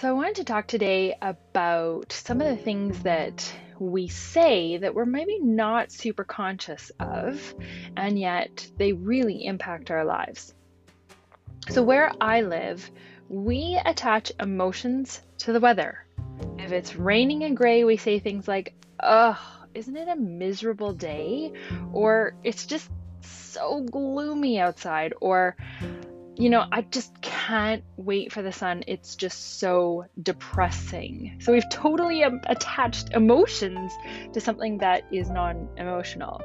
So, I wanted to talk today about some of the things that we say that we're maybe not super conscious of, and yet they really impact our lives. So, where I live, we attach emotions to the weather. If it's raining and gray, we say things like, ugh, isn't it a miserable day? Or it's just so gloomy outside. Or, you know, I just can't wait for the sun. It's just so depressing. So we've totally um, attached emotions to something that is non emotional.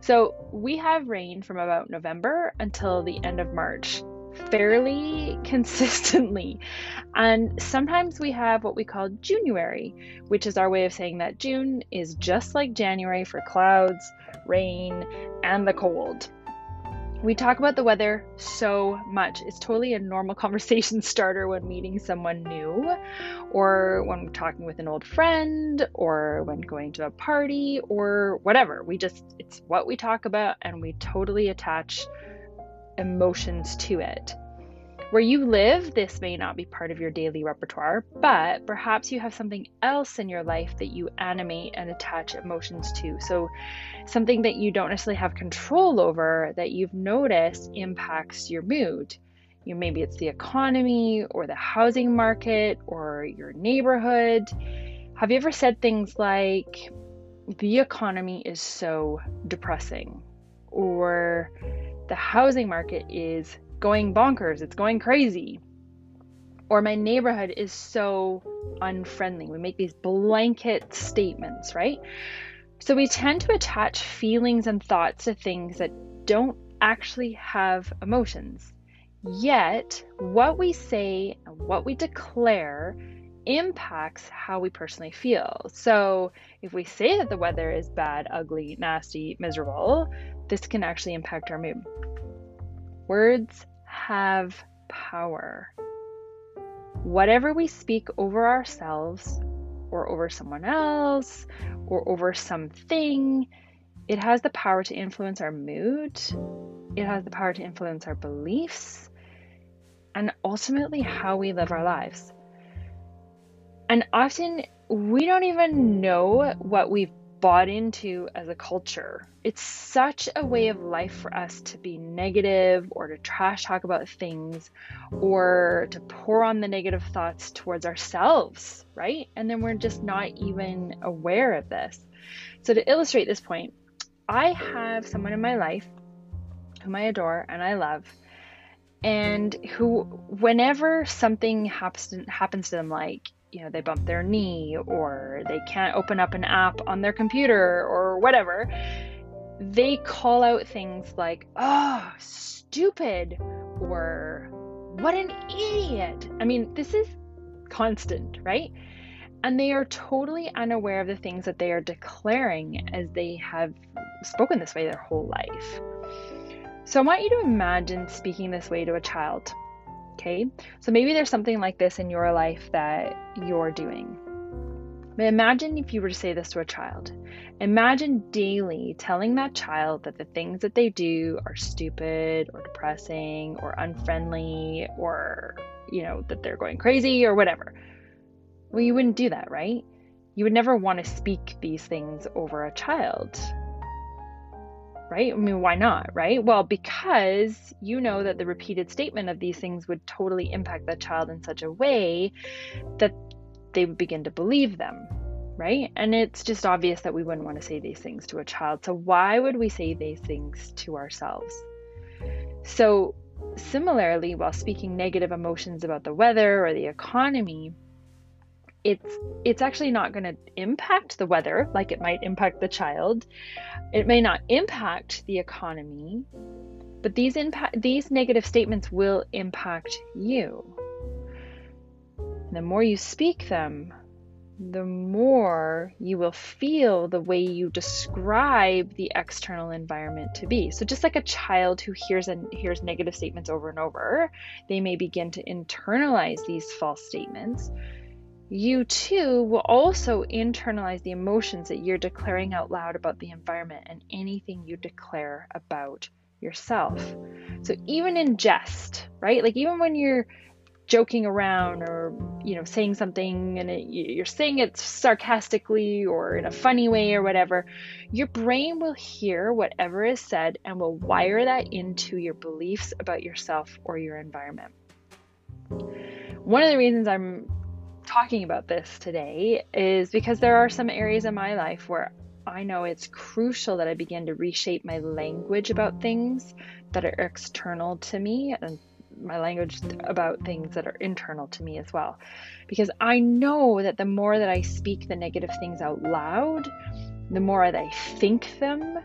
So we have rain from about November until the end of March fairly consistently. And sometimes we have what we call Juneuary, which is our way of saying that June is just like January for clouds, rain, and the cold. We talk about the weather so much. It's totally a normal conversation starter when meeting someone new, or when we're talking with an old friend, or when going to a party, or whatever. We just, it's what we talk about, and we totally attach emotions to it. Where you live, this may not be part of your daily repertoire, but perhaps you have something else in your life that you animate and attach emotions to. So, something that you don't necessarily have control over that you've noticed impacts your mood. You maybe it's the economy or the housing market or your neighborhood. Have you ever said things like the economy is so depressing or the housing market is going bonkers, it's going crazy. Or my neighborhood is so unfriendly. We make these blanket statements, right? So we tend to attach feelings and thoughts to things that don't actually have emotions. Yet, what we say and what we declare impacts how we personally feel. So, if we say that the weather is bad, ugly, nasty, miserable, this can actually impact our mood. Words have power. Whatever we speak over ourselves, or over someone else, or over something, it has the power to influence our mood, it has the power to influence our beliefs, and ultimately how we live our lives. And often we don't even know what we've bought into as a culture. It's such a way of life for us to be negative or to trash talk about things or to pour on the negative thoughts towards ourselves, right? And then we're just not even aware of this. So, to illustrate this point, I have someone in my life whom I adore and I love, and who, whenever something happens happens to them, like you know, they bump their knee or they can't open up an app on their computer or whatever, they call out things like, oh, stupid or what an idiot. I mean, this is constant, right? And they are totally unaware of the things that they are declaring as they have spoken this way their whole life. So I want you to imagine speaking this way to a child. Okay, so maybe there's something like this in your life that you're doing. But imagine if you were to say this to a child. Imagine daily telling that child that the things that they do are stupid or depressing or unfriendly or, you know, that they're going crazy or whatever. Well, you wouldn't do that, right? You would never want to speak these things over a child right? I mean, why not, right? Well, because you know that the repeated statement of these things would totally impact that child in such a way that they would begin to believe them, right? And it's just obvious that we wouldn't want to say these things to a child. So, why would we say these things to ourselves? So, similarly, while speaking negative emotions about the weather or the economy, it's it's actually not going to impact the weather like it might impact the child. It may not impact the economy but these impact these negative statements will impact you. And the more you speak them the more you will feel the way you describe the external environment to be. So just like a child who hears and hears negative statements over and over, they may begin to internalize these false statements you too will also internalize the emotions that you're declaring out loud about the environment and anything you declare about yourself. So even in jest, right? Like even when you're joking around or you know saying something and it, you're saying it sarcastically or in a funny way or whatever your brain will hear whatever is said and will wire that into your beliefs about yourself or your environment one of the reasons i'm talking about this today is because there are some areas in my life where I know it's crucial that I begin to reshape my language about things that are external to me and my language about things that are internal to me as well. Because I know that the more that I speak the negative things out loud, the more that I think them,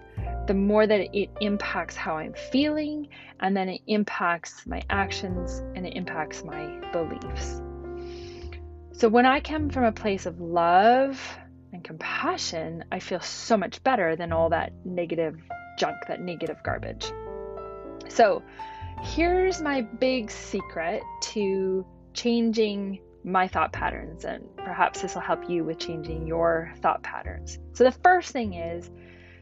the more that it impacts how I'm feeling, and then it impacts my actions and it impacts my beliefs. So when I come from a place of love and compassion, I feel so much better than all that negative junk, that negative garbage. So, here's my big secret to changing my thought patterns, and perhaps this will help you with changing your thought patterns. So, the first thing is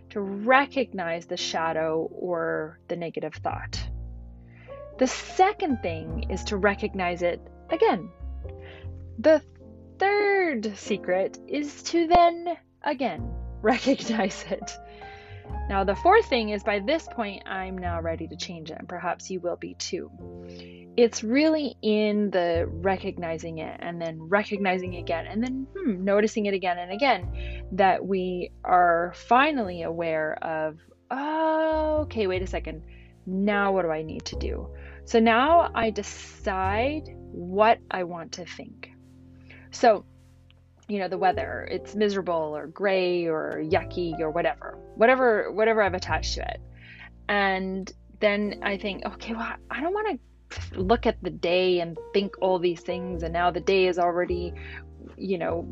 to recognize the shadow or the negative thought. The second thing is to recognize it again. The third secret is to then again recognize it. Now, the fourth thing is by this point, I'm now ready to change it, and perhaps you will be too. It's really in the recognizing it and then recognizing it again and then hmm, noticing it again and again that we are finally aware of, oh, okay, wait a second. Now, what do I need to do? So now I decide what I want to think. So, you know the weather it's miserable or gray or yucky or whatever whatever whatever i've attached to it. And then i think okay well i don't want to look at the day and think all these things and now the day is already you know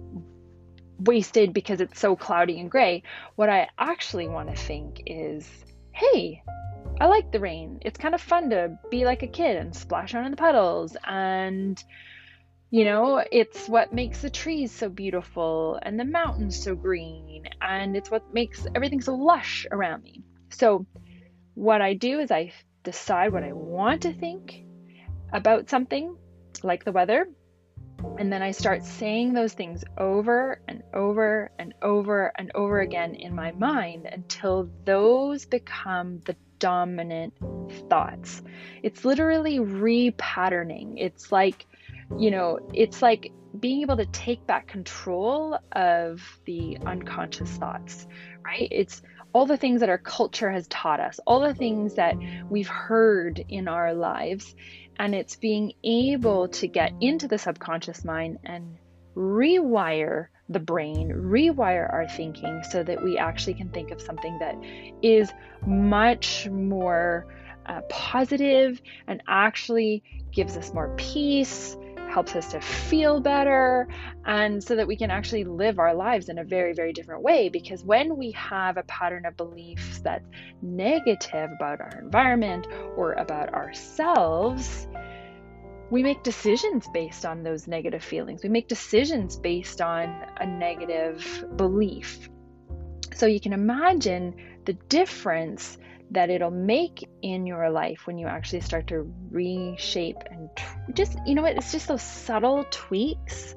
wasted because it's so cloudy and gray. What i actually want to think is hey i like the rain. It's kind of fun to be like a kid and splash around in the puddles and you know, it's what makes the trees so beautiful and the mountains so green, and it's what makes everything so lush around me. So, what I do is I decide what I want to think about something, like the weather, and then I start saying those things over and over and over and over again in my mind until those become the dominant thoughts. It's literally repatterning. It's like you know, it's like being able to take back control of the unconscious thoughts, right? It's all the things that our culture has taught us, all the things that we've heard in our lives. And it's being able to get into the subconscious mind and rewire the brain, rewire our thinking so that we actually can think of something that is much more uh, positive and actually gives us more peace helps us to feel better, and so that we can actually live our lives in a very, very different way. Because when we have a pattern of beliefs that's negative about our environment or about ourselves, we make decisions based on those negative feelings. We make decisions based on a negative belief. So you can imagine the difference that it'll make in your life when you actually start to reshape and just, you know what, it's just those subtle tweaks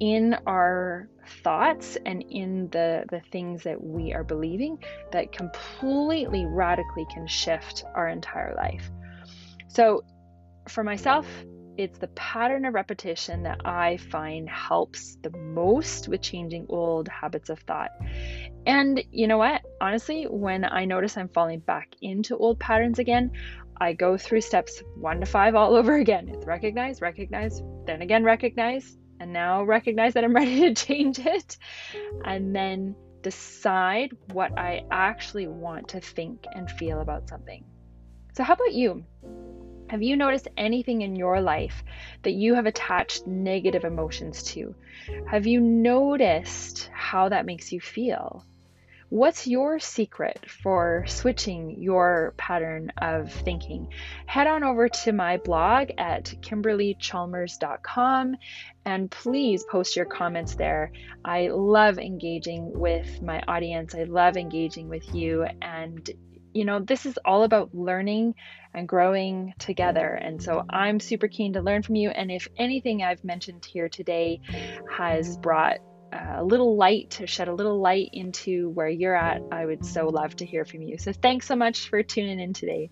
in our thoughts and in the the things that we are believing that completely radically can shift our entire life. So for myself, it's the pattern of repetition that I find helps the most with changing old habits of thought. And you know what? Honestly, when I notice I'm falling back into old patterns again, I go through steps one to five all over again. It's recognize, recognize, then again recognize, and now recognize that I'm ready to change it. And then decide what I actually want to think and feel about something. So, how about you? Have you noticed anything in your life that you have attached negative emotions to? Have you noticed how that makes you feel? What's your secret for switching your pattern of thinking? Head on over to my blog at kimberlychalmers.com and please post your comments there. I love engaging with my audience, I love engaging with you, and you know, this is all about learning and growing together. And so I'm super keen to learn from you. And if anything I've mentioned here today has brought a little light to shed a little light into where you're at, I would so love to hear from you. So thanks so much for tuning in today.